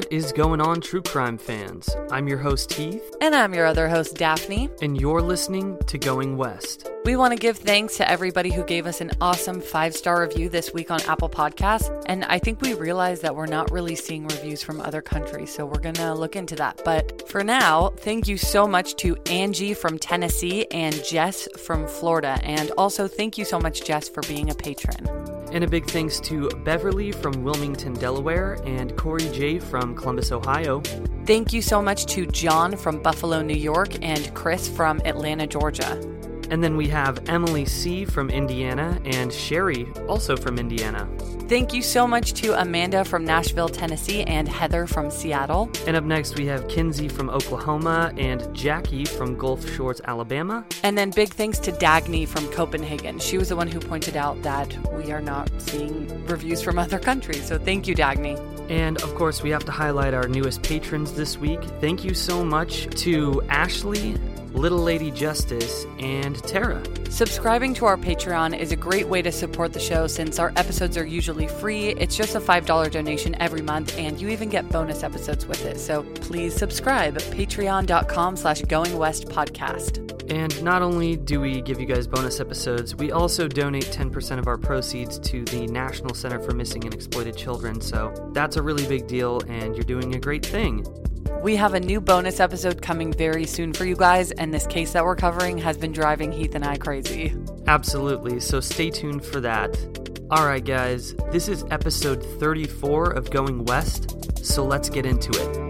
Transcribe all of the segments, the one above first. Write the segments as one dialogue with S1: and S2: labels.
S1: What is going on, true crime fans? I'm your host, Heath.
S2: And I'm your other host, Daphne.
S1: And you're listening to Going West.
S2: We want to give thanks to everybody who gave us an awesome five star review this week on Apple Podcasts. And I think we realized that we're not really seeing reviews from other countries, so we're going to look into that. But for now, thank you so much to Angie from Tennessee and Jess from Florida. And also, thank you so much, Jess, for being a patron.
S1: And a big thanks to Beverly from Wilmington, Delaware, and Corey J. from Columbus, Ohio.
S2: Thank you so much to John from Buffalo, New York, and Chris from Atlanta, Georgia.
S1: And then we have Emily C. from Indiana and Sherry, also from Indiana.
S2: Thank you so much to Amanda from Nashville, Tennessee, and Heather from Seattle.
S1: And up next, we have Kinsey from Oklahoma and Jackie from Gulf Shores, Alabama.
S2: And then big thanks to Dagny from Copenhagen. She was the one who pointed out that we are not seeing reviews from other countries. So thank you, Dagny.
S1: And of course, we have to highlight our newest patrons this week. Thank you so much to Ashley, Little Lady Justice, and Tara.
S2: Subscribing to our Patreon is a great way to support the show since our episodes are usually free. It's just a $5 donation every month, and you even get bonus episodes with it. So please subscribe at patreon.com slash going west podcast.
S1: And not only do we give you guys bonus episodes, we also donate 10% of our proceeds to the National Center for Missing and Exploited Children. So that's a really big deal, and you're doing a great thing.
S2: We have a new bonus episode coming very soon for you guys, and this case that we're covering has been driving Heath and I crazy.
S1: Absolutely, so stay tuned for that. Alright, guys, this is episode 34 of Going West, so let's get into it.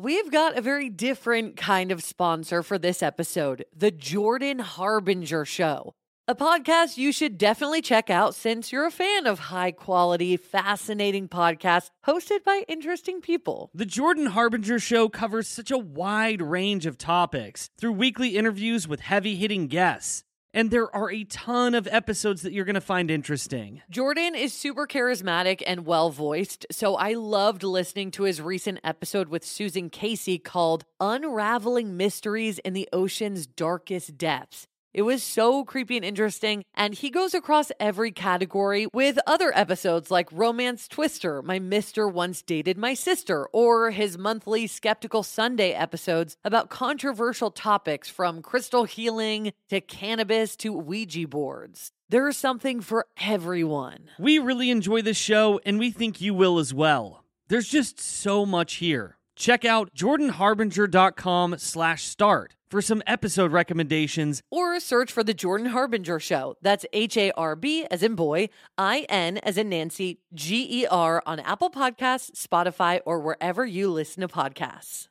S2: We've got a very different kind of sponsor for this episode The Jordan Harbinger Show, a podcast you should definitely check out since you're a fan of high quality, fascinating podcasts hosted by interesting people.
S3: The Jordan Harbinger Show covers such a wide range of topics through weekly interviews with heavy hitting guests. And there are a ton of episodes that you're going to find interesting.
S2: Jordan is super charismatic and well voiced, so I loved listening to his recent episode with Susan Casey called Unraveling Mysteries in the Ocean's Darkest Depths. It was so creepy and interesting, and he goes across every category with other episodes like Romance Twister, My Mister Once Dated My Sister, or his monthly Skeptical Sunday episodes about controversial topics from crystal healing to cannabis to Ouija boards. There's something for everyone.
S3: We really enjoy this show, and we think you will as well. There's just so much here. Check out jordanharbinger.com slash start for some episode recommendations.
S2: Or search for The Jordan Harbinger Show. That's H A R B as in boy, I N as in Nancy, G E R on Apple Podcasts, Spotify, or wherever you listen to podcasts.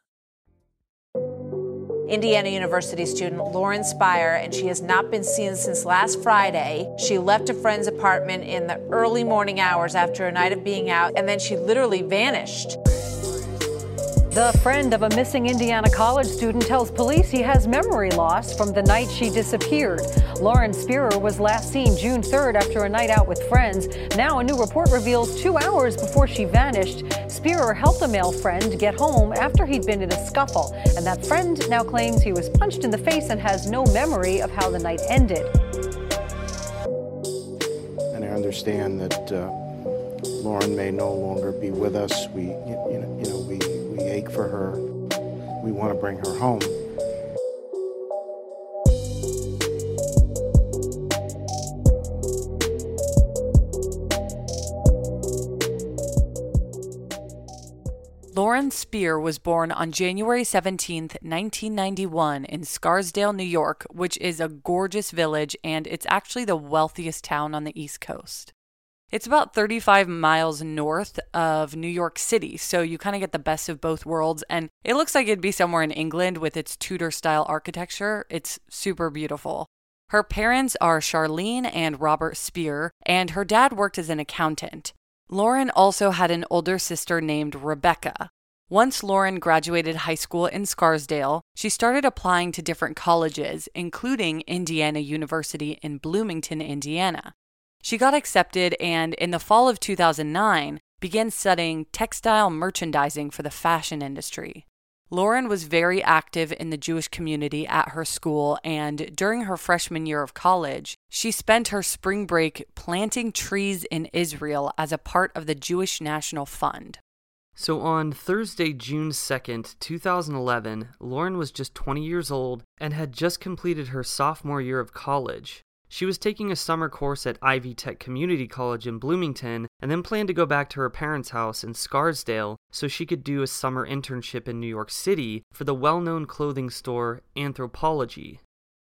S4: Indiana University student Lauren Spierer, and she has not been seen since last Friday. She left a friend's apartment in the early morning hours after a night of being out, and then she literally vanished.
S5: The friend of a missing Indiana college student tells police he has memory loss from the night she disappeared. Lauren Spierer was last seen June 3rd after a night out with friends. Now, a new report reveals two hours before she vanished, Spierer helped a male friend get home after he'd been in a scuffle. And that friend now claims he was punched in the face and has no memory of how the night ended.
S6: And I understand that uh, Lauren may no longer be with us. We, you know, you know we, we ache for her. We want to bring her home.
S2: Lauren Spear was born on January 17, 1991, in Scarsdale, New York, which is a gorgeous village and it's actually the wealthiest town on the East Coast.
S7: It's about 35 miles north of New York City, so you kind of get the best of both worlds. And it looks like it'd be somewhere in England with its Tudor style architecture. It's super beautiful. Her parents are Charlene and Robert Spear, and her dad worked as an accountant. Lauren also had an older sister named Rebecca. Once Lauren graduated high school in Scarsdale, she started applying to different colleges, including Indiana University in Bloomington, Indiana. She got accepted and, in the fall of 2009, began studying textile merchandising for the fashion industry. Lauren was very active in the Jewish community at her school, and during her freshman year of college, she spent her spring break planting trees in Israel as a part of the Jewish National Fund.
S1: So on Thursday, June 2nd, 2011, Lauren was just 20 years old and had just completed her sophomore year of college. She was taking a summer course at Ivy Tech Community College in Bloomington and then planned to go back to her parents' house in Scarsdale so she could do a summer internship in New York City for the well known clothing store Anthropologie.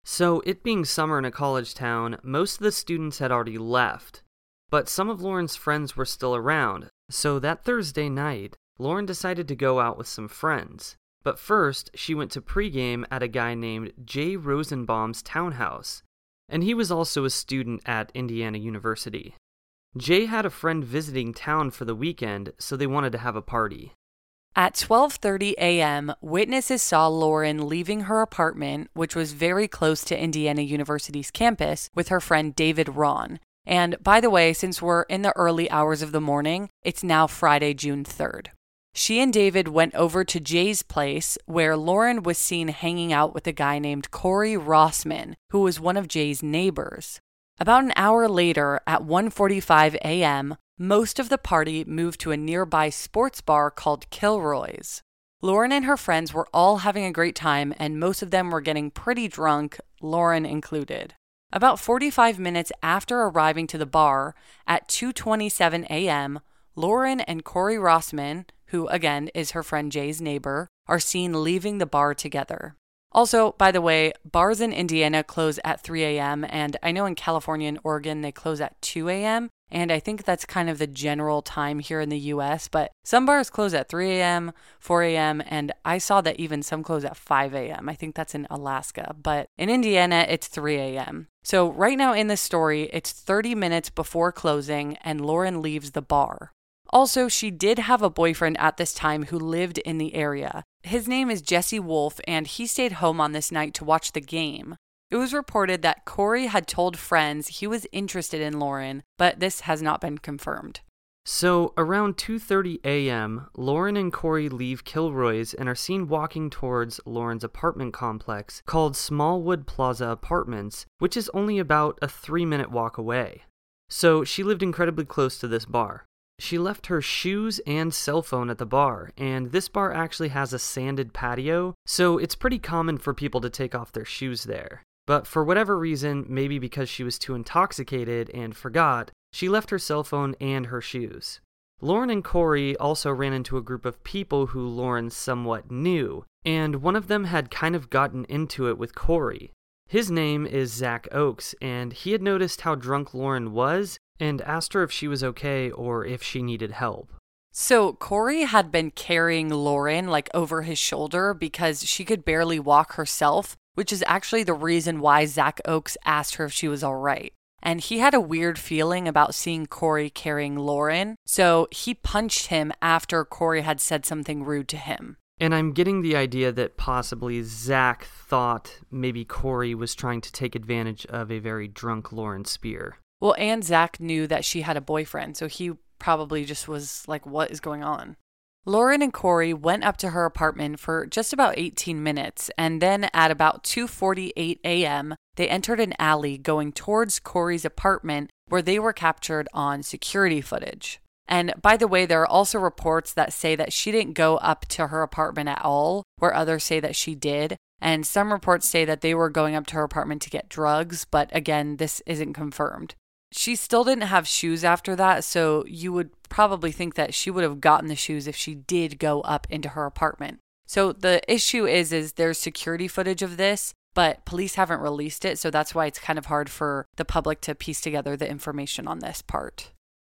S1: So, it being summer in a college town, most of the students had already left. But some of Lauren's friends were still around, so that Thursday night, Lauren decided to go out with some friends. But first, she went to pregame at a guy named Jay Rosenbaum's townhouse and he was also a student at Indiana University. Jay had a friend visiting town for the weekend, so they wanted to have a party.
S7: At 12:30 a.m., witnesses saw Lauren leaving her apartment, which was very close to Indiana University's campus, with her friend David Ron. And by the way, since we're in the early hours of the morning, it's now Friday, June 3rd. She and David went over to Jay's place where Lauren was seen hanging out with a guy named Corey Rossman, who was one of Jay's neighbors. About an hour later, at 1:45 a.m., most of the party moved to a nearby sports bar called Kilroy's. Lauren and her friends were all having a great time and most of them were getting pretty drunk, Lauren included. About 45 minutes after arriving to the bar, at 2:27 a.m., Lauren and Corey Rossman, who again is her friend Jay's neighbor, are seen leaving the bar together. Also, by the way, bars in Indiana close at 3 a.m., and I know in California and Oregon they close at 2 a.m., and I think that's kind of the general time here in the US, but some bars close at 3 a.m., 4 a.m., and I saw that even some close at 5 a.m. I think that's in Alaska, but in Indiana it's 3 a.m. So, right now in this story, it's 30 minutes before closing, and Lauren leaves the bar. Also, she did have a boyfriend at this time who lived in the area. His name is Jesse Wolf, and he stayed home on this night to watch the game. It was reported that Corey had told friends he was interested in Lauren, but this has not been confirmed.
S1: So, around 2:30 a.m., Lauren and Corey leave Kilroy's and are seen walking towards Lauren's apartment complex called Smallwood Plaza Apartments, which is only about a 3-minute walk away. So, she lived incredibly close to this bar. She left her shoes and cell phone at the bar, and this bar actually has a sanded patio, so it's pretty common for people to take off their shoes there. But for whatever reason, maybe because she was too intoxicated and forgot, she left her cell phone and her shoes. Lauren and Corey also ran into a group of people who Lauren somewhat knew, and one of them had kind of gotten into it with Corey. His name is Zach Oakes, and he had noticed how drunk Lauren was and asked her if she was okay or if she needed help.
S7: So, Corey had been carrying Lauren like over his shoulder because she could barely walk herself, which is actually the reason why Zach Oakes asked her if she was all right. And he had a weird feeling about seeing Corey carrying Lauren, so he punched him after Corey had said something rude to him.
S1: And I'm getting the idea that possibly Zach thought maybe Corey was trying to take advantage of a very drunk Lauren Spear.
S7: Well, and Zach knew that she had a boyfriend, so he probably just was like, what is going on? Lauren and Corey went up to her apartment for just about 18 minutes, and then at about 2:48 a.m., they entered an alley going towards Corey's apartment where they were captured on security footage. And by the way, there are also reports that say that she didn't go up to her apartment at all, where others say that she did. And some reports say that they were going up to her apartment to get drugs, but again, this isn't confirmed. She still didn't have shoes after that, so you would probably think that she would have gotten the shoes if she did go up into her apartment. So the issue is is there's security footage of this, but police haven't released it, so that's why it's kind of hard for the public to piece together the information on this part.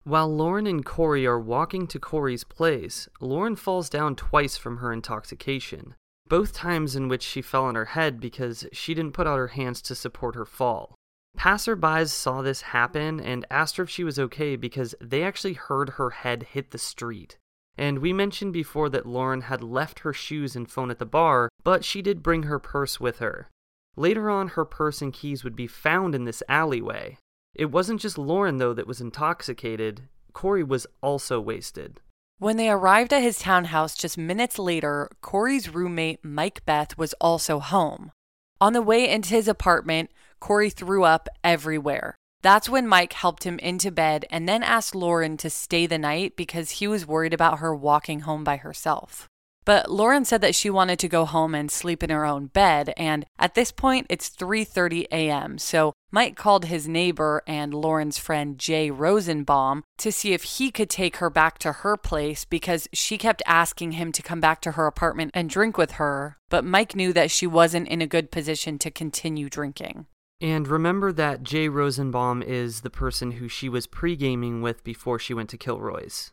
S1: While Lauren and Corey are walking to Corey's place, Lauren falls down twice from her intoxication, both times in which she fell on her head because she didn't put out her hands to support her fall. Passerbys saw this happen and asked her if she was okay because they actually heard her head hit the street. And we mentioned before that Lauren had left her shoes and phone at the bar, but she did bring her purse with her. Later on, her purse and keys would be found in this alleyway, it wasn't just Lauren, though, that was intoxicated. Corey was also wasted.
S7: When they arrived at his townhouse just minutes later, Corey's roommate, Mike Beth, was also home. On the way into his apartment, Corey threw up everywhere. That's when Mike helped him into bed and then asked Lauren to stay the night because he was worried about her walking home by herself. But Lauren said that she wanted to go home and sleep in her own bed, and at this point it's 3:30 a.m. So Mike called his neighbor and Lauren's friend Jay Rosenbaum to see if he could take her back to her place because she kept asking him to come back to her apartment and drink with her, but Mike knew that she wasn't in a good position to continue drinking.
S1: And remember that Jay Rosenbaum is the person who she was pre gaming with before she went to Kilroy's.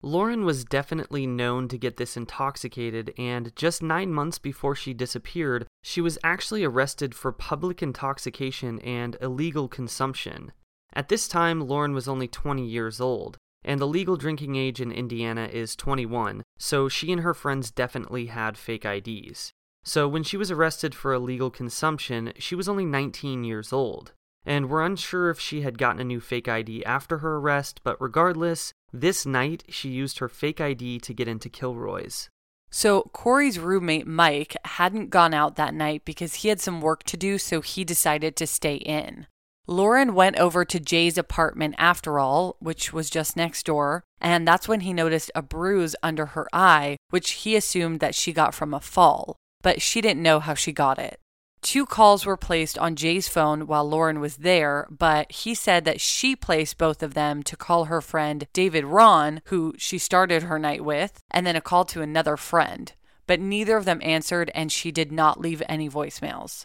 S1: Lauren was definitely known to get this intoxicated, and just nine months before she disappeared, she was actually arrested for public intoxication and illegal consumption. At this time, Lauren was only 20 years old, and the legal drinking age in Indiana is 21, so she and her friends definitely had fake IDs. So when she was arrested for illegal consumption, she was only 19 years old and we're unsure if she had gotten a new fake ID after her arrest, but regardless, this night she used her fake ID to get into Kilroy's.
S7: So, Corey's roommate Mike hadn't gone out that night because he had some work to do, so he decided to stay in. Lauren went over to Jay's apartment after all, which was just next door, and that's when he noticed a bruise under her eye, which he assumed that she got from a fall, but she didn't know how she got it. Two calls were placed on Jay's phone while Lauren was there, but he said that she placed both of them to call her friend David Ron, who she started her night with, and then a call to another friend. But neither of them answered, and she did not leave any voicemails.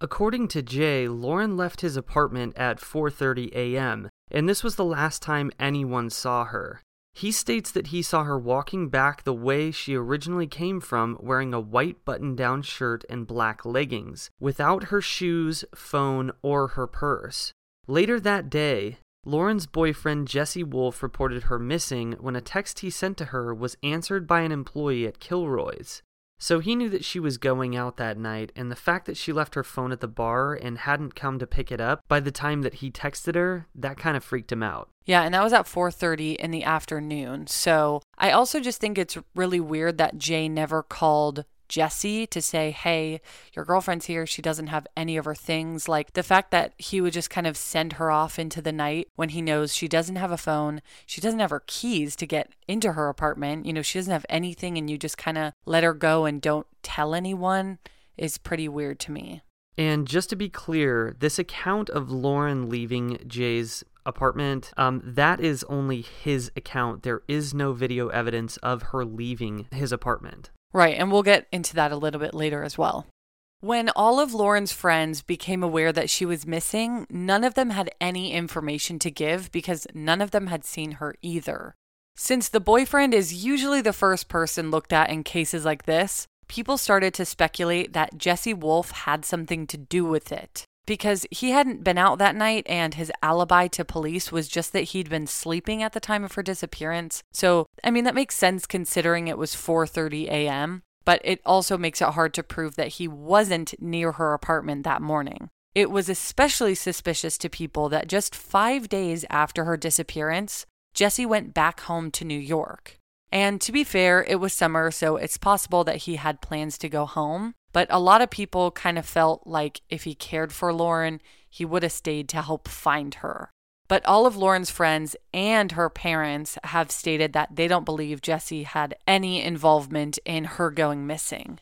S1: According to Jay, Lauren left his apartment at 4:30 a.m., and this was the last time anyone saw her. He states that he saw her walking back the way she originally came from, wearing a white button down shirt and black leggings, without her shoes, phone, or her purse. Later that day, Lauren's boyfriend Jesse Wolf reported her missing when a text he sent to her was answered by an employee at Kilroy's. So he knew that she was going out that night, and the fact that she left her phone at the bar and hadn't come to pick it up by the time that he texted her, that kind of freaked him out.
S7: Yeah, and that was at 4:30 in the afternoon. So, I also just think it's really weird that Jay never called Jesse to say, hey, your girlfriend's here. She doesn't have any of her things. Like the fact that he would just kind of send her off into the night when he knows she doesn't have a phone, she doesn't have her keys to get into her apartment. You know, she doesn't have anything, and you just kind of let her go and don't tell anyone is pretty weird to me.
S1: And just to be clear, this account of Lauren leaving Jay's apartment, um, that is only his account. There is no video evidence of her leaving his apartment.
S7: Right, and we'll get into that a little bit later as well. When all of Lauren's friends became aware that she was missing, none of them had any information to give because none of them had seen her either. Since the boyfriend is usually the first person looked at in cases like this, people started to speculate that Jesse Wolf had something to do with it because he hadn't been out that night and his alibi to police was just that he'd been sleeping at the time of her disappearance. So, I mean that makes sense considering it was 4:30 a.m., but it also makes it hard to prove that he wasn't near her apartment that morning. It was especially suspicious to people that just 5 days after her disappearance, Jesse went back home to New York. And to be fair, it was summer, so it's possible that he had plans to go home. But a lot of people kind of felt like if he cared for Lauren, he would have stayed to help find her. But all of Lauren's friends and her parents have stated that they don't believe Jesse had any involvement in her going missing.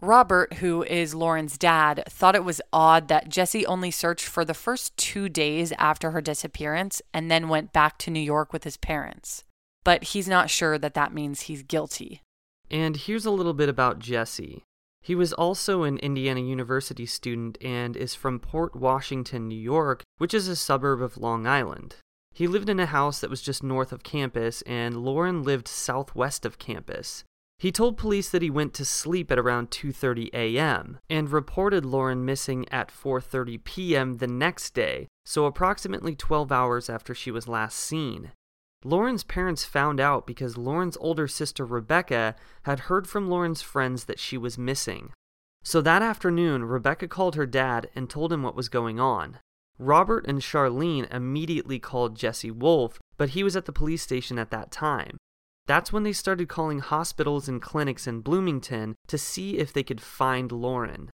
S7: Robert, who is Lauren's dad, thought it was odd that Jesse only searched for the first two days after her disappearance and then went back to New York with his parents. But he's not sure that that means he's guilty.
S1: And here's a little bit about Jesse. He was also an Indiana University student and is from Port Washington, New York, which is a suburb of Long Island. He lived in a house that was just north of campus, and Lauren lived southwest of campus. He told police that he went to sleep at around 2:30 a.m. and reported Lauren missing at 4:30 p.m. the next day, so approximately 12 hours after she was last seen. Lauren's parents found out because Lauren's older sister Rebecca had heard from Lauren's friends that she was missing. So that afternoon, Rebecca called her dad and told him what was going on. Robert and Charlene immediately called Jesse Wolf, but he was at the police station at that time. That's when they started calling hospitals and clinics in Bloomington to see if they could find Lauren.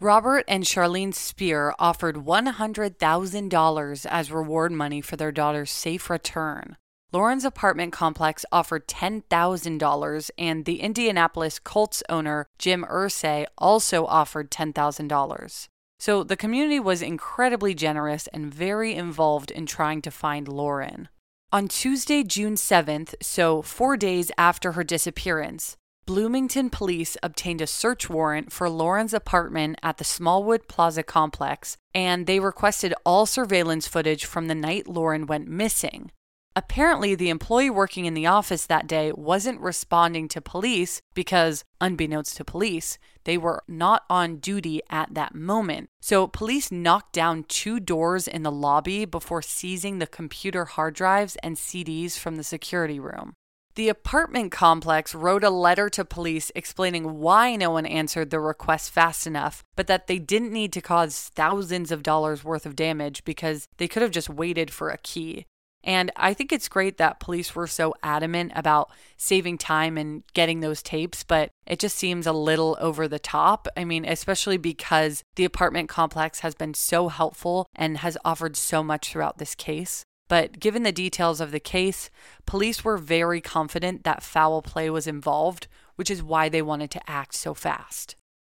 S7: Robert and Charlene Spear offered $100,000 as reward money for their daughter's safe return. Lauren's apartment complex offered $10,000, and the Indianapolis Colts owner, Jim Irsay, also offered $10,000. So the community was incredibly generous and very involved in trying to find Lauren. On Tuesday, June 7th, so four days after her disappearance, Bloomington police obtained a search warrant for Lauren's apartment at the Smallwood Plaza complex, and they requested all surveillance footage from the night Lauren went missing. Apparently, the employee working in the office that day wasn't responding to police because, unbeknownst to police, they were not on duty at that moment. So, police knocked down two doors in the lobby before seizing the computer hard drives and CDs from the security room. The apartment complex wrote a letter to police explaining why no one answered the request fast enough, but that they didn't need to cause thousands of dollars worth of damage because they could have just waited for a key. And I think it's great that police were so adamant about saving time and getting those tapes, but it just seems a little over the top. I mean, especially because the apartment complex has been so helpful and has offered so much throughout this case. But given the details of the case, police were very confident that foul play was involved, which is why they wanted to act so fast.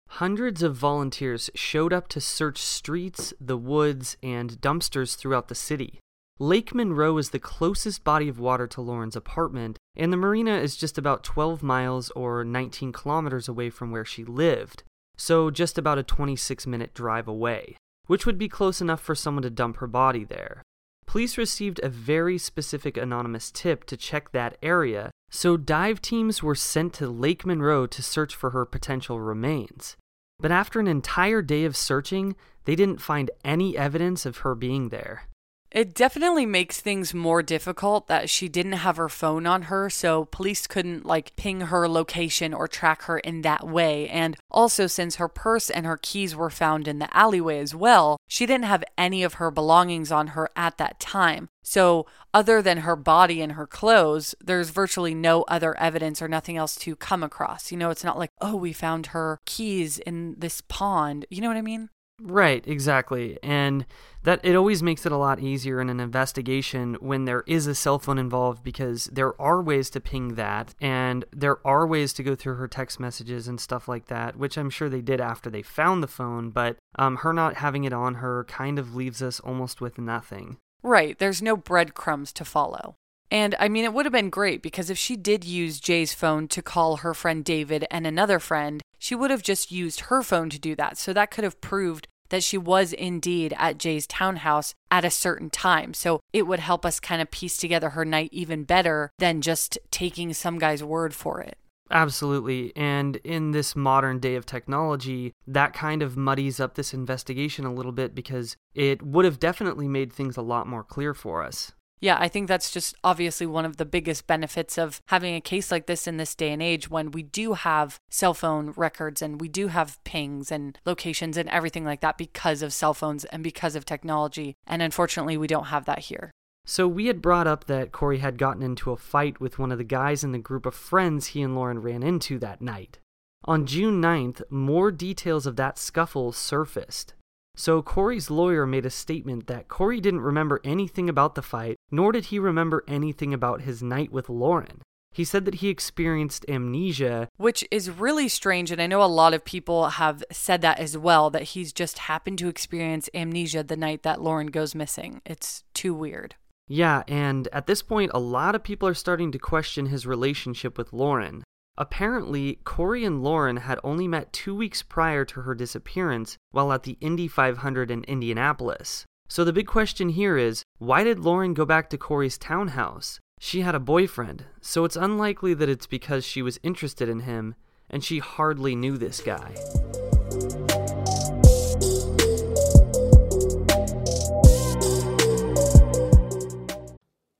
S1: Hundreds of volunteers showed up to search streets, the woods, and dumpsters throughout the city. Lake Monroe is the closest body of water to Lauren's apartment, and the marina is just about 12 miles or 19 kilometers away from where she lived, so just about a 26 minute drive away, which would be close enough for someone to dump her body there. Police received a very specific anonymous tip to check that area, so dive teams were sent to Lake Monroe to search for her potential remains. But after an entire day of searching, they didn't find any evidence of her being there.
S7: It definitely makes things more difficult that she didn't have her phone on her, so police couldn't like ping her location or track her in that way. And also, since her purse and her keys were found in the alleyway as well, she didn't have any of her belongings on her at that time. So, other than her body and her clothes, there's virtually no other evidence or nothing else to come across. You know, it's not like, oh, we found her keys in this pond. You know what I mean?
S1: Right, exactly. And that it always makes it a lot easier in an investigation when there is a cell phone involved because there are ways to ping that and there are ways to go through her text messages and stuff like that, which I'm sure they did after they found the phone, but um, her not having it on her kind of leaves us almost with nothing.
S7: Right, there's no breadcrumbs to follow. And I mean, it would have been great because if she did use Jay's phone to call her friend David and another friend, she would have just used her phone to do that. So that could have proved that she was indeed at Jay's townhouse at a certain time. So it would help us kind of piece together her night even better than just taking some guy's word for it.
S1: Absolutely. And in this modern day of technology, that kind of muddies up this investigation a little bit because it would have definitely made things a lot more clear for us.
S7: Yeah, I think that's just obviously one of the biggest benefits of having a case like this in this day and age when we do have cell phone records and we do have pings and locations and everything like that because of cell phones and because of technology. And unfortunately, we don't have that here.
S1: So, we had brought up that Corey had gotten into a fight with one of the guys in the group of friends he and Lauren ran into that night. On June 9th, more details of that scuffle surfaced. So Corey's lawyer made a statement that Corey didn't remember anything about the fight, nor did he remember anything about his night with Lauren. He said that he experienced amnesia.
S7: Which is really strange, and I know a lot of people have said that as well that he's just happened to experience amnesia the night that Lauren goes missing. It's too weird.
S1: Yeah, and at this point, a lot of people are starting to question his relationship with Lauren. Apparently, Corey and Lauren had only met two weeks prior to her disappearance while at the Indy 500 in Indianapolis. So the big question here is Why did Lauren go back to Corey's townhouse? She had a boyfriend, so it's unlikely that it's because she was interested in him, and she hardly knew this guy.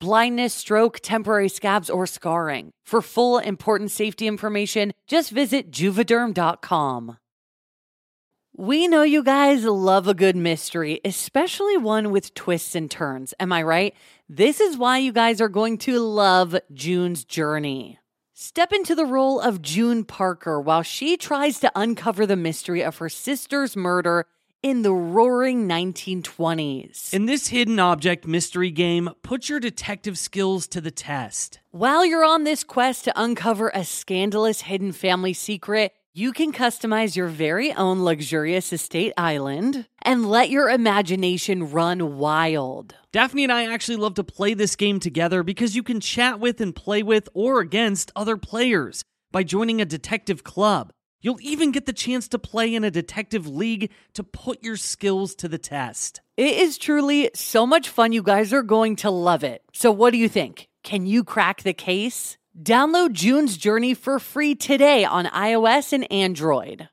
S2: blindness, stroke, temporary scabs, or scarring. For full important safety information, just visit juvederm.com. We know you guys love a good mystery, especially one with twists and turns. Am I right? This is why you guys are going to love June's journey. Step into the role of June Parker while she tries to uncover the mystery of her sister's murder in the roaring 1920s.
S3: In this hidden object mystery game, put your detective skills to the test.
S2: While you're on this quest to uncover a scandalous hidden family secret, you can customize your very own luxurious estate island and let your imagination run wild.
S3: Daphne and I actually love to play this game together because you can chat with and play with or against other players by joining a detective club. You'll even get the chance to play in a detective league to put your skills to the test.
S2: It is truly so much fun. You guys are going to love it. So, what do you think? Can you crack the case? Download June's Journey for free today on iOS and Android.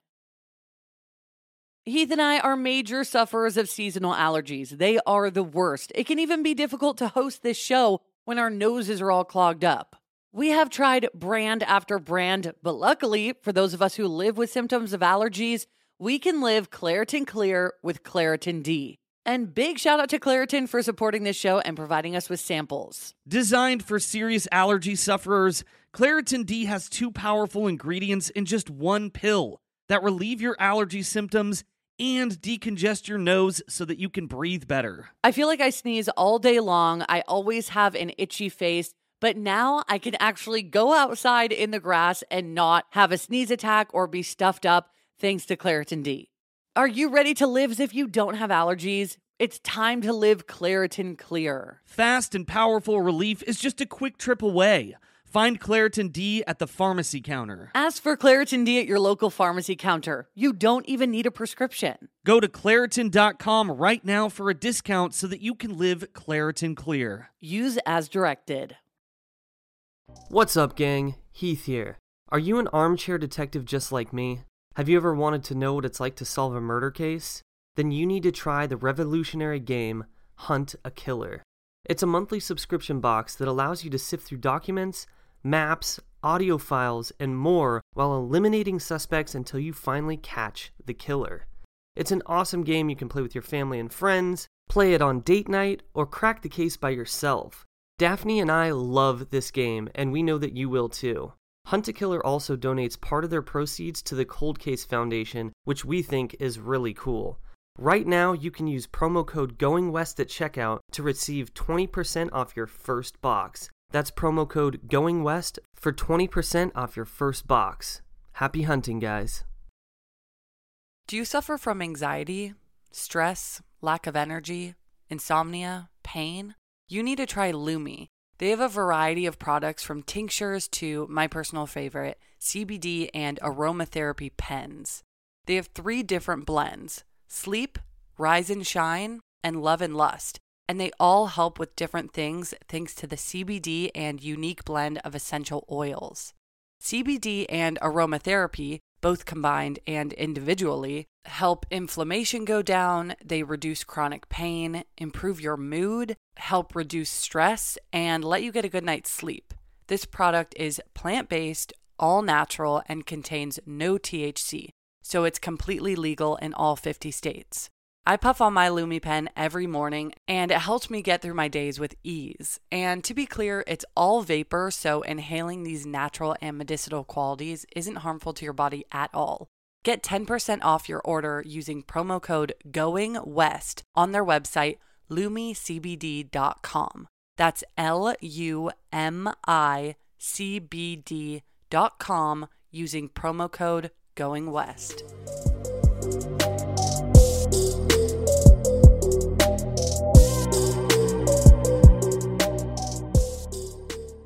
S2: Heath and I are major sufferers of seasonal allergies. They are the worst. It can even be difficult to host this show when our noses are all clogged up. We have tried brand after brand, but luckily, for those of us who live with symptoms of allergies, we can live Claritin Clear with Claritin D. And big shout out to Claritin for supporting this show and providing us with samples.
S3: Designed for serious allergy sufferers, Claritin D has two powerful ingredients in just one pill that relieve your allergy symptoms and decongest your nose so that you can breathe better.
S2: I feel like I sneeze all day long. I always have an itchy face, but now I can actually go outside in the grass and not have a sneeze attack or be stuffed up thanks to Claritin D. Are you ready to live as if you don't have allergies? It's time to live Claritin Clear.
S3: Fast and powerful relief is just a quick trip away. Find Claritin D at the pharmacy counter.
S2: Ask for Claritin D at your local pharmacy counter. You don't even need a prescription.
S3: Go to Claritin.com right now for a discount so that you can live Claritin Clear.
S2: Use as directed.
S1: What's up, gang? Heath here. Are you an armchair detective just like me? Have you ever wanted to know what it's like to solve a murder case? then you need to try the revolutionary game Hunt a Killer. It's a monthly subscription box that allows you to sift through documents, maps, audio files, and more while eliminating suspects until you finally catch the killer. It's an awesome game you can play with your family and friends, play it on date night, or crack the case by yourself. Daphne and I love this game, and we know that you will too. Hunt a Killer also donates part of their proceeds to the Cold Case Foundation, which we think is really cool. Right now, you can use promo code Going West at checkout to receive 20% off your first box. That's promo code Going West for 20% off your first box. Happy hunting, guys.
S7: Do you suffer from anxiety, stress, lack of energy, insomnia, pain? You need to try Lumi. They have a variety of products from tinctures to my personal favorite, CBD and aromatherapy pens. They have three different blends sleep, rise and shine, and love and lust. And they all help with different things thanks to the CBD and unique blend of essential oils. CBD and aromatherapy, both combined and individually, help inflammation go down, they reduce chronic pain, improve your mood, help reduce stress, and let you get a good night's sleep. This product is plant based, all natural, and contains no THC, so it's completely legal in all 50 states. I puff on my Lumi pen every morning and it helps me get through my days with ease. And to be clear, it's all vapor, so inhaling these natural and medicinal qualities isn't harmful to your body at all. Get 10% off your order using promo code GOING WEST on their website, lumicbd.com. That's L U M I C B D.com using promo code GOING WEST.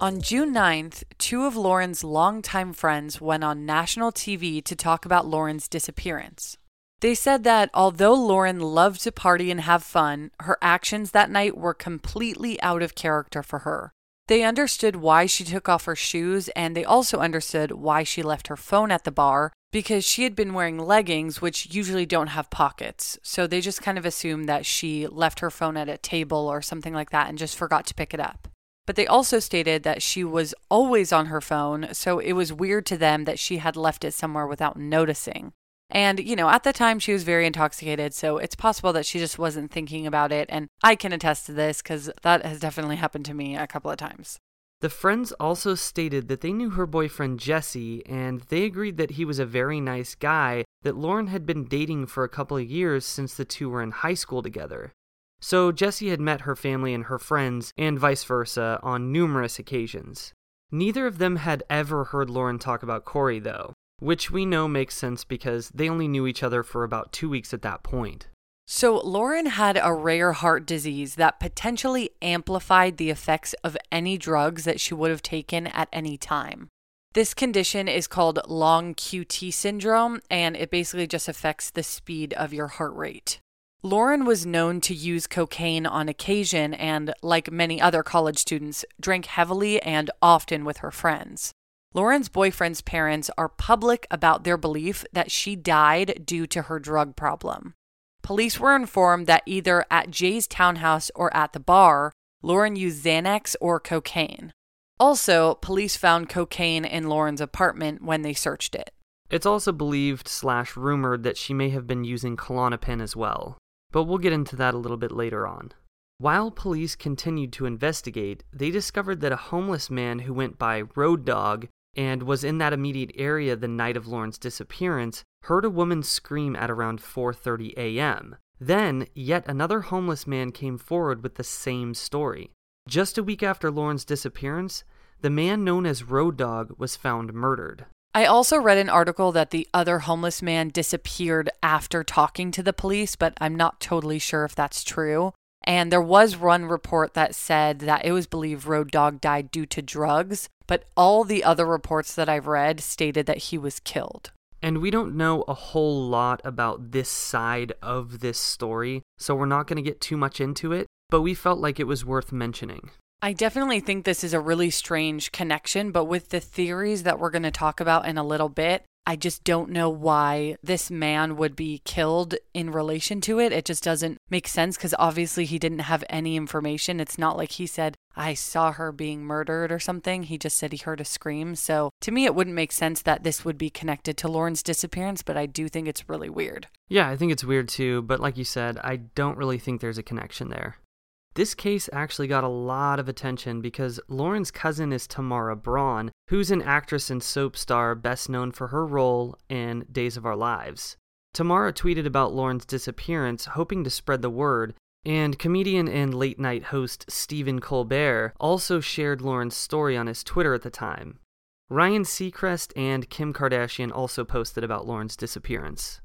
S7: On June 9th, two of Lauren's longtime friends went on national TV to talk about Lauren's disappearance. They said that although Lauren loved to party and have fun, her actions that night were completely out of character for her. They understood why she took off her shoes, and they also understood why she left her phone at the bar because she had been wearing leggings, which usually don't have pockets. So they just kind of assumed that she left her phone at a table or something like that and just forgot to pick it up. But they also stated that she was always on her phone, so it was weird to them that she had left it somewhere without noticing. And, you know, at the time she was very intoxicated, so it's possible that she just wasn't thinking about it. And I can attest to this because that has definitely happened to me a couple of times.
S1: The friends also stated that they knew her boyfriend Jesse, and they agreed that he was a very nice guy that Lauren had been dating for a couple of years since the two were in high school together. So Jesse had met her family and her friends, and vice versa, on numerous occasions. Neither of them had ever heard Lauren talk about Corey, though, which we know makes sense because they only knew each other for about two weeks at that point.
S7: So, Lauren had a rare heart disease that potentially amplified the effects of any drugs that she would have taken at any time. This condition is called long QT syndrome, and it basically just affects the speed of your heart rate. Lauren was known to use cocaine on occasion and, like many other college students, drank heavily and often with her friends. Lauren's boyfriend's parents are public about their belief that she died due to her drug problem. Police were informed that either at Jay's townhouse or at the bar, Lauren used Xanax or cocaine. Also, police found cocaine in Lauren's apartment when they searched it.
S1: It's also believed slash rumored that she may have been using Klonopin as well but we'll get into that a little bit later on. While police continued to investigate, they discovered that a homeless man who went by Road Dog and was in that immediate area the night of Lauren's disappearance heard a woman scream at around 4:30 a.m. Then, yet another homeless man came forward with the same story. Just a week after Lauren's disappearance, the man known as Road Dog was found murdered.
S7: I also read an article that the other homeless man disappeared after talking to the police, but I'm not totally sure if that's true. And there was one report that said that it was believed Road Dog died due to drugs, but all the other reports that I've read stated that he was killed.
S1: And we don't know a whole lot about this side of this story, so we're not going to get too much into it, but we felt like it was worth mentioning.
S7: I definitely think this is a really strange connection, but with the theories that we're going to talk about in a little bit, I just don't know why this man would be killed in relation to it. It just doesn't make sense because obviously he didn't have any information. It's not like he said, I saw her being murdered or something. He just said he heard a scream. So to me, it wouldn't make sense that this would be connected to Lauren's disappearance, but I do think it's really weird.
S1: Yeah, I think it's weird too, but like you said, I don't really think there's a connection there. This case actually got a lot of attention because Lauren's cousin is Tamara Braun, who's an actress and soap star best known for her role in Days of Our Lives. Tamara tweeted about Lauren's disappearance, hoping to spread the word, and comedian and late night host Stephen Colbert also shared Lauren's story on his Twitter at the time. Ryan Seacrest and Kim Kardashian also posted about Lauren's disappearance.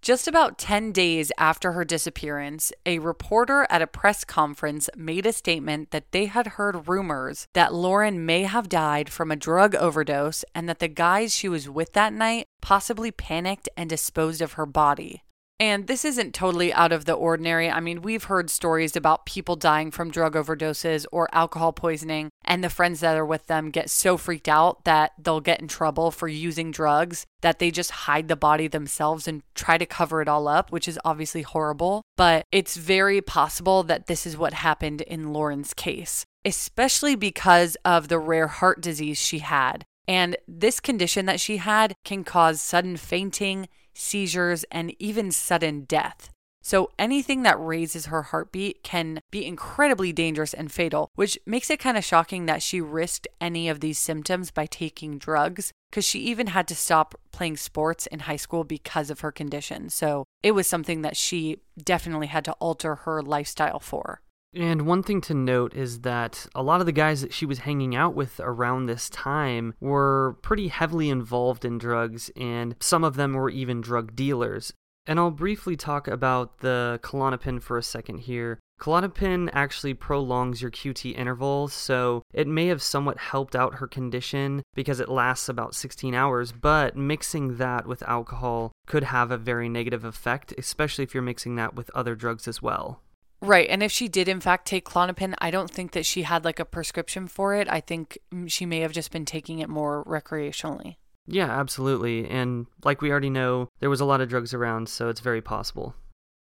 S7: Just about 10 days after her disappearance, a reporter at a press conference made a statement that they had heard rumors that Lauren may have died from a drug overdose and that the guys she was with that night possibly panicked and disposed of her body. And this isn't totally out of the ordinary. I mean, we've heard stories about people dying from drug overdoses or alcohol poisoning, and the friends that are with them get so freaked out that they'll get in trouble for using drugs that they just hide the body themselves and try to cover it all up, which is obviously horrible. But it's very possible that this is what happened in Lauren's case, especially because of the rare heart disease she had. And this condition that she had can cause sudden fainting, seizures, and even sudden death. So, anything that raises her heartbeat can be incredibly dangerous and fatal, which makes it kind of shocking that she risked any of these symptoms by taking drugs, because she even had to stop playing sports in high school because of her condition. So, it was something that she definitely had to alter her lifestyle for.
S1: And one thing to note is that a lot of the guys that she was hanging out with around this time were pretty heavily involved in drugs, and some of them were even drug dealers. And I'll briefly talk about the Klonopin for a second here. Klonopin actually prolongs your QT interval, so it may have somewhat helped out her condition because it lasts about 16 hours, but mixing that with alcohol could have a very negative effect, especially if you're mixing that with other drugs as well.
S7: Right. And if she did, in fact, take Klonopin, I don't think that she had like a prescription for it. I think mm, she may have just been taking it more recreationally.
S1: Yeah, absolutely. And like we already know, there was a lot of drugs around, so it's very possible.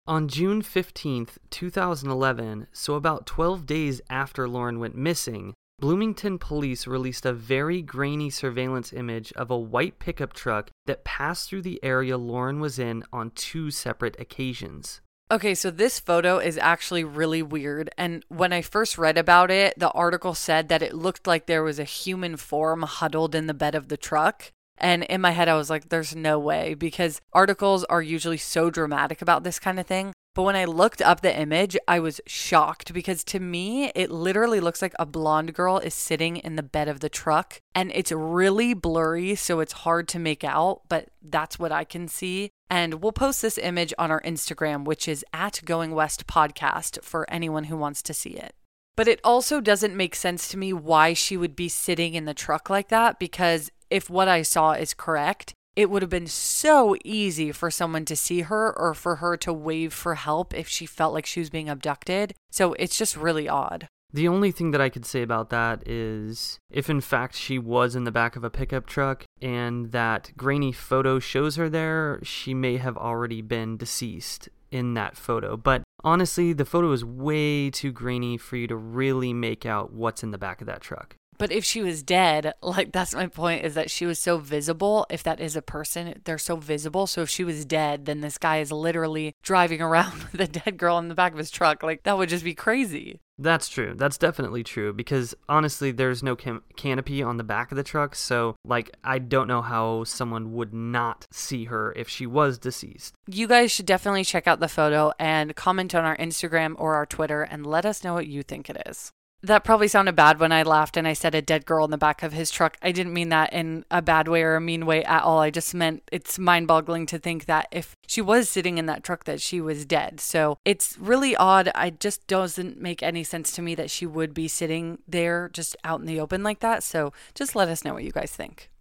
S1: On June 15th, 2011, so about 12 days after Lauren went missing, Bloomington police released a very grainy surveillance image of a white pickup truck that passed through the area Lauren was in on two separate occasions.
S7: Okay, so this photo is actually really weird. And when I first read about it, the article said that it looked like there was a human form huddled in the bed of the truck. And in my head, I was like, there's no way because articles are usually so dramatic about this kind of thing. But when I looked up the image, I was shocked because to me, it literally looks like a blonde girl is sitting in the bed of the truck and it's really blurry, so it's hard to make out, but that's what I can see. And we'll post this image on our Instagram, which is at Going West Podcast for anyone who wants to see it. But it also doesn't make sense to me why she would be sitting in the truck like that because if what I saw is correct, it would have been so easy for someone to see her or for her to wave for help if she felt like she was being abducted. So it's just really odd.
S1: The only thing that I could say about that is if in fact she was in the back of a pickup truck and that grainy photo shows her there, she may have already been deceased in that photo. But honestly, the photo is way too grainy for you to really make out what's in the back of that truck.
S7: But if she was dead, like that's my point is that she was so visible. If that is a person, they're so visible. So if she was dead, then this guy is literally driving around with a dead girl in the back of his truck. Like that would just be crazy.
S1: That's true. That's definitely true because honestly, there's no cam- canopy on the back of the truck. So, like, I don't know how someone would not see her if she was deceased.
S7: You guys should definitely check out the photo and comment on our Instagram or our Twitter and let us know what you think it is. That probably sounded bad when I laughed and I said a dead girl in the back of his truck. I didn't mean that in a bad way or a mean way at all. I just meant it's mind boggling to think that if she was sitting in that truck that she was dead. So it's really odd. It just doesn't make any sense to me that she would be sitting there just out in the open like that. So just let us know what you guys think.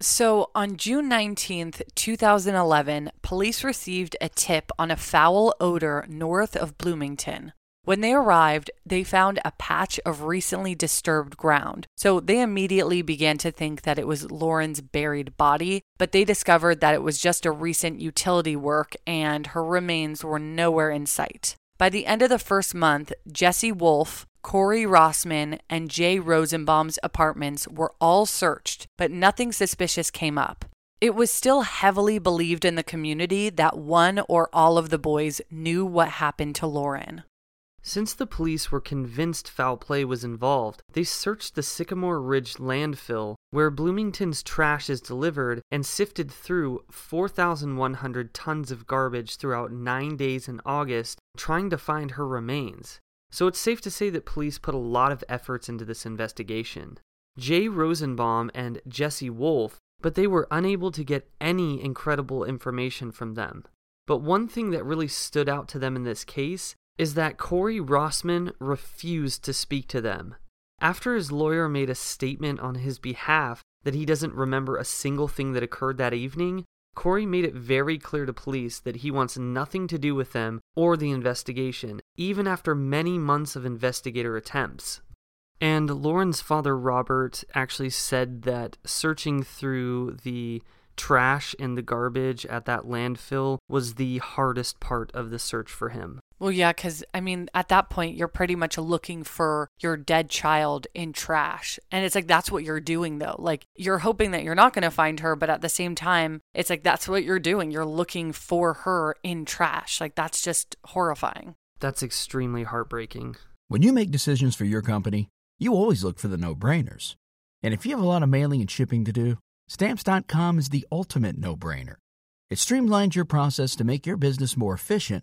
S7: So, on June 19th, 2011, police received a tip on a foul odor north of Bloomington. When they arrived, they found a patch of recently disturbed ground. So they immediately began to think that it was Lauren's buried body, but they discovered that it was just a recent utility work and her remains were nowhere in sight. By the end of the first month, Jesse Wolf, Corey Rossman, and Jay Rosenbaum's apartments were all searched, but nothing suspicious came up. It was still heavily believed in the community that one or all of the boys knew what happened to Lauren.
S1: Since the police were convinced foul play was involved, they searched the Sycamore Ridge landfill where Bloomington's trash is delivered and sifted through 4,100 tons of garbage throughout nine days in August, trying to find her remains. So it's safe to say that police put a lot of efforts into this investigation. Jay Rosenbaum and Jesse Wolf, but they were unable to get any incredible information from them. But one thing that really stood out to them in this case is that Corey Rossman refused to speak to them. After his lawyer made a statement on his behalf that he doesn't remember a single thing that occurred that evening, Corey made it very clear to police that he wants nothing to do with them or the investigation, even after many months of investigator attempts. And Lauren's father, Robert, actually said that searching through the trash and the garbage at that landfill was the hardest part of the search for him.
S7: Well, yeah, because I mean, at that point, you're pretty much looking for your dead child in trash. And it's like, that's what you're doing, though. Like, you're hoping that you're not going to find her, but at the same time, it's like, that's what you're doing. You're looking for her in trash. Like, that's just horrifying.
S1: That's extremely heartbreaking.
S8: When you make decisions for your company, you always look for the no brainers. And if you have a lot of mailing and shipping to do, stamps.com is the ultimate no brainer. It streamlines your process to make your business more efficient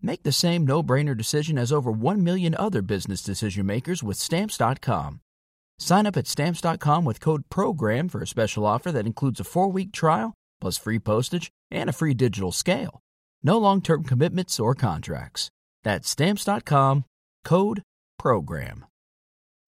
S8: Make the same no brainer decision as over 1 million other business decision makers with Stamps.com. Sign up at Stamps.com with code PROGRAM for a special offer that includes a four week trial, plus free postage and a free digital scale. No long term commitments or contracts. That's Stamps.com, code PROGRAM.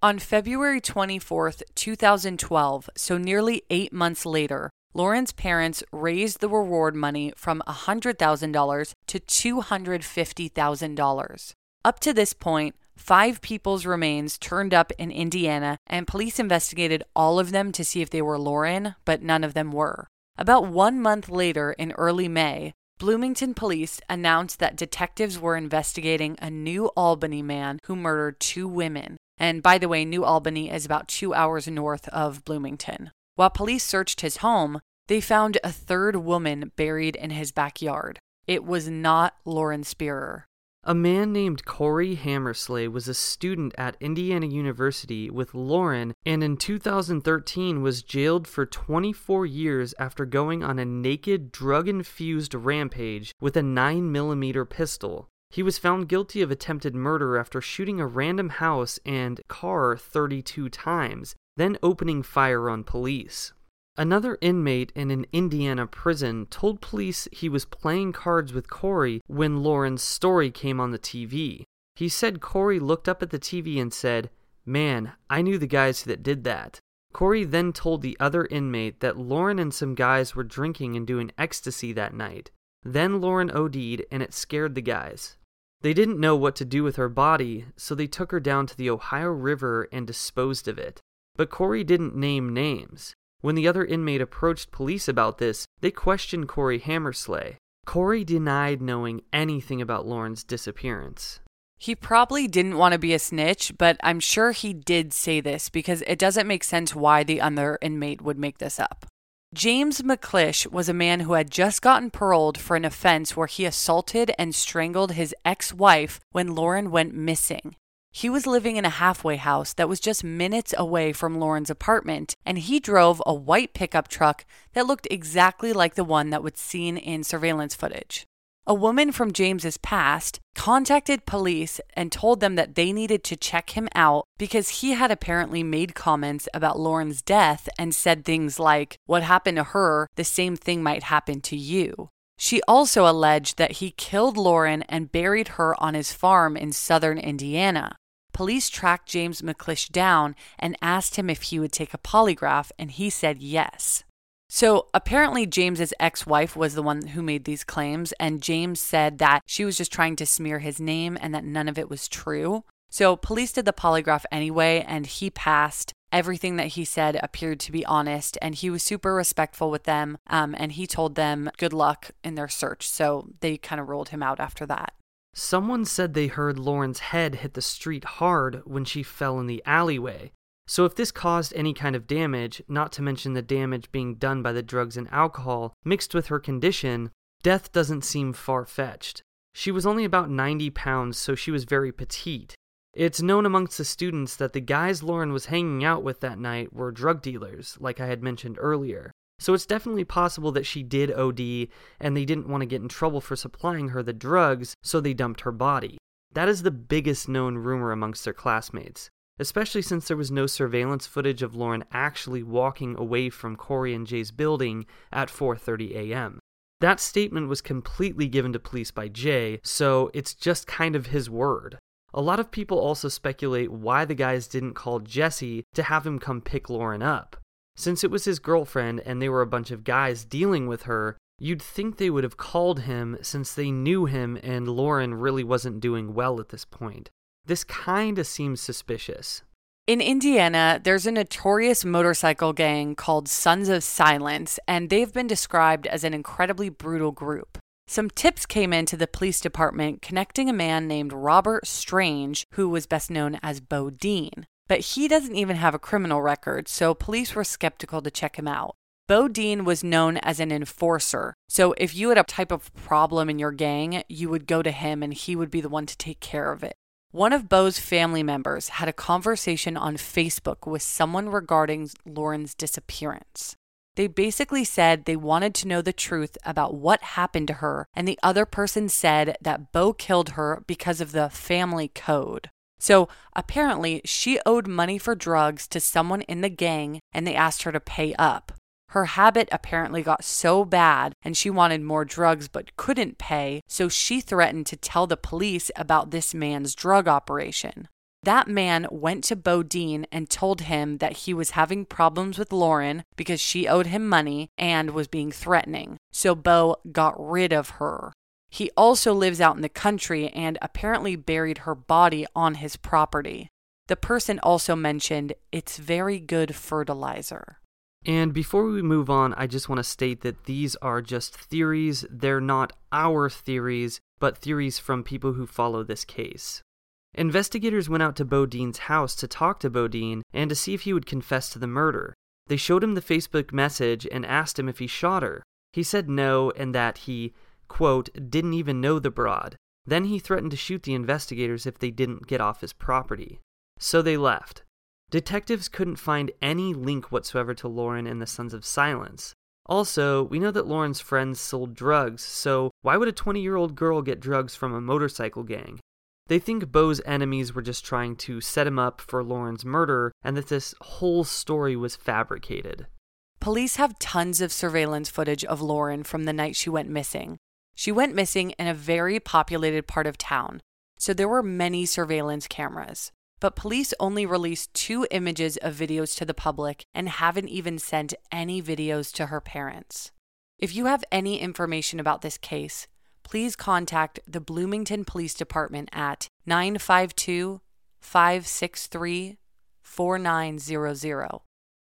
S7: On February 24th, 2012, so nearly eight months later, Lauren's parents raised the reward money from $100,000 to $250,000. Up to this point, five people's remains turned up in Indiana, and police investigated all of them to see if they were Lauren, but none of them were. About one month later, in early May, Bloomington police announced that detectives were investigating a New Albany man who murdered two women. And by the way, New Albany is about two hours north of Bloomington. While police searched his home, they found a third woman buried in his backyard. It was not Lauren Spierer.
S1: A man named Corey Hammersley was a student at Indiana University with Lauren and in 2013 was jailed for 24 years after going on a naked, drug infused rampage with a 9mm pistol. He was found guilty of attempted murder after shooting a random house and car 32 times, then opening fire on police. Another inmate in an Indiana prison told police he was playing cards with Corey when Lauren's story came on the TV. He said Corey looked up at the TV and said, Man, I knew the guys that did that. Corey then told the other inmate that Lauren and some guys were drinking and doing ecstasy that night. Then Lauren OD'd and it scared the guys. They didn't know what to do with her body, so they took her down to the Ohio River and disposed of it. But Corey didn't name names. When the other inmate approached police about this, they questioned Corey Hammersley. Corey denied knowing anything about Lauren's disappearance.
S7: He probably didn't want to be a snitch, but I'm sure he did say this because it doesn't make sense why the other inmate would make this up. James McClish was a man who had just gotten paroled for an offense where he assaulted and strangled his ex wife when Lauren went missing. He was living in a halfway house that was just minutes away from Lauren's apartment, and he drove a white pickup truck that looked exactly like the one that was seen in surveillance footage. a woman from James's past contacted police and told them that they needed to check him out because he had apparently made comments about Lauren's death and said things like, What happened to her, the same thing might happen to you. She also alleged that he killed Lauren and buried her on his farm in southern Indiana. Police tracked James McClish down and asked him if he would take a polygraph, and he said yes. So apparently, James's ex wife was the one who made these claims, and James said that she was just trying to smear his name and that none of it was true. So police did the polygraph anyway, and he passed. Everything that he said appeared to be honest, and he was super respectful with them. Um, and he told them good luck in their search. So they kind of ruled him out after that.
S1: Someone said they heard Lauren's head hit the street hard when she fell in the alleyway. So, if this caused any kind of damage, not to mention the damage being done by the drugs and alcohol mixed with her condition, death doesn't seem far fetched. She was only about 90 pounds, so she was very petite. It's known amongst the students that the guys Lauren was hanging out with that night were drug dealers, like I had mentioned earlier. So it's definitely possible that she did OD and they didn't want to get in trouble for supplying her the drugs, so they dumped her body. That is the biggest known rumor amongst their classmates especially since there was no surveillance footage of Lauren actually walking away from Corey and Jay's building at 4:30 a.m. That statement was completely given to police by Jay, so it's just kind of his word. A lot of people also speculate why the guys didn't call Jesse to have him come pick Lauren up. Since it was his girlfriend and they were a bunch of guys dealing with her, you'd think they would have called him since they knew him and Lauren really wasn't doing well at this point. This kinda seems suspicious.
S7: In Indiana, there's a notorious motorcycle gang called Sons of Silence, and they've been described as an incredibly brutal group. Some tips came into the police department connecting a man named Robert Strange, who was best known as Bo Dean. But he doesn't even have a criminal record, so police were skeptical to check him out. Bo Dean was known as an enforcer. So if you had a type of problem in your gang, you would go to him and he would be the one to take care of it. One of Bo's family members had a conversation on Facebook with someone regarding Lauren's disappearance. They basically said they wanted to know the truth about what happened to her, and the other person said that Bo killed her because of the family code. So apparently, she owed money for drugs to someone in the gang, and they asked her to pay up. Her habit apparently got so bad and she wanted more drugs but couldn't pay, so she threatened to tell the police about this man's drug operation. That man went to Bodine and told him that he was having problems with Lauren because she owed him money and was being threatening. So Bo got rid of her. He also lives out in the country and apparently buried her body on his property. The person also mentioned it's very good fertilizer.
S1: And before we move on, I just want to state that these are just theories. They're not our theories, but theories from people who follow this case. Investigators went out to Bodine's house to talk to Bodine and to see if he would confess to the murder. They showed him the Facebook message and asked him if he shot her. He said no and that he, quote, didn't even know the broad. Then he threatened to shoot the investigators if they didn't get off his property. So they left. Detectives couldn't find any link whatsoever to Lauren and the Sons of Silence. Also, we know that Lauren's friends sold drugs, so why would a 20 year old girl get drugs from a motorcycle gang? They think Bo's enemies were just trying to set him up for Lauren's murder and that this whole story was fabricated.
S7: Police have tons of surveillance footage of Lauren from the night she went missing. She went missing in a very populated part of town, so there were many surveillance cameras but police only released two images of videos to the public and haven't even sent any videos to her parents. If you have any information about this case, please contact the Bloomington Police Department at 952 563 4900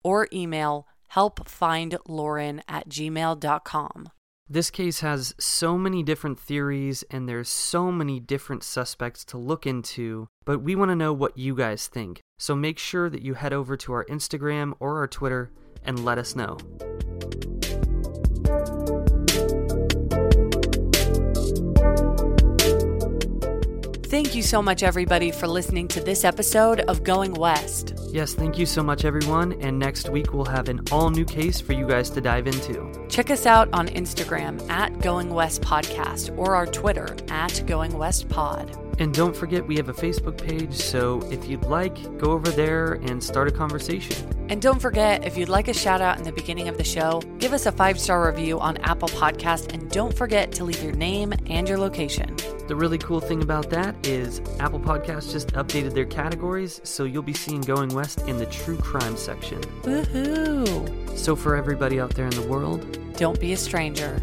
S7: or email helpfindlauren at gmail.com.
S1: This case has so many different theories and there's so many different suspects to look into, but we want to know what you guys think. So make sure that you head over to our Instagram or our Twitter and let us know.
S7: Thank you so much, everybody, for listening to this episode of Going West.
S1: Yes, thank you so much, everyone. And next week, we'll have an all new case for you guys to dive into.
S7: Check us out on Instagram at Going West Podcast or our Twitter at Going West Pod.
S1: And don't forget, we have a Facebook page, so if you'd like, go over there and start a conversation.
S7: And don't forget, if you'd like a shout out in the beginning of the show, give us a five star review on Apple Podcast and don't forget to leave your name and your location.
S1: The really cool thing about that is Apple Podcasts just updated their categories, so you'll be seeing Going West in the true crime section.
S7: Woohoo!
S1: So, for everybody out there in the world,
S7: Don't be a stranger.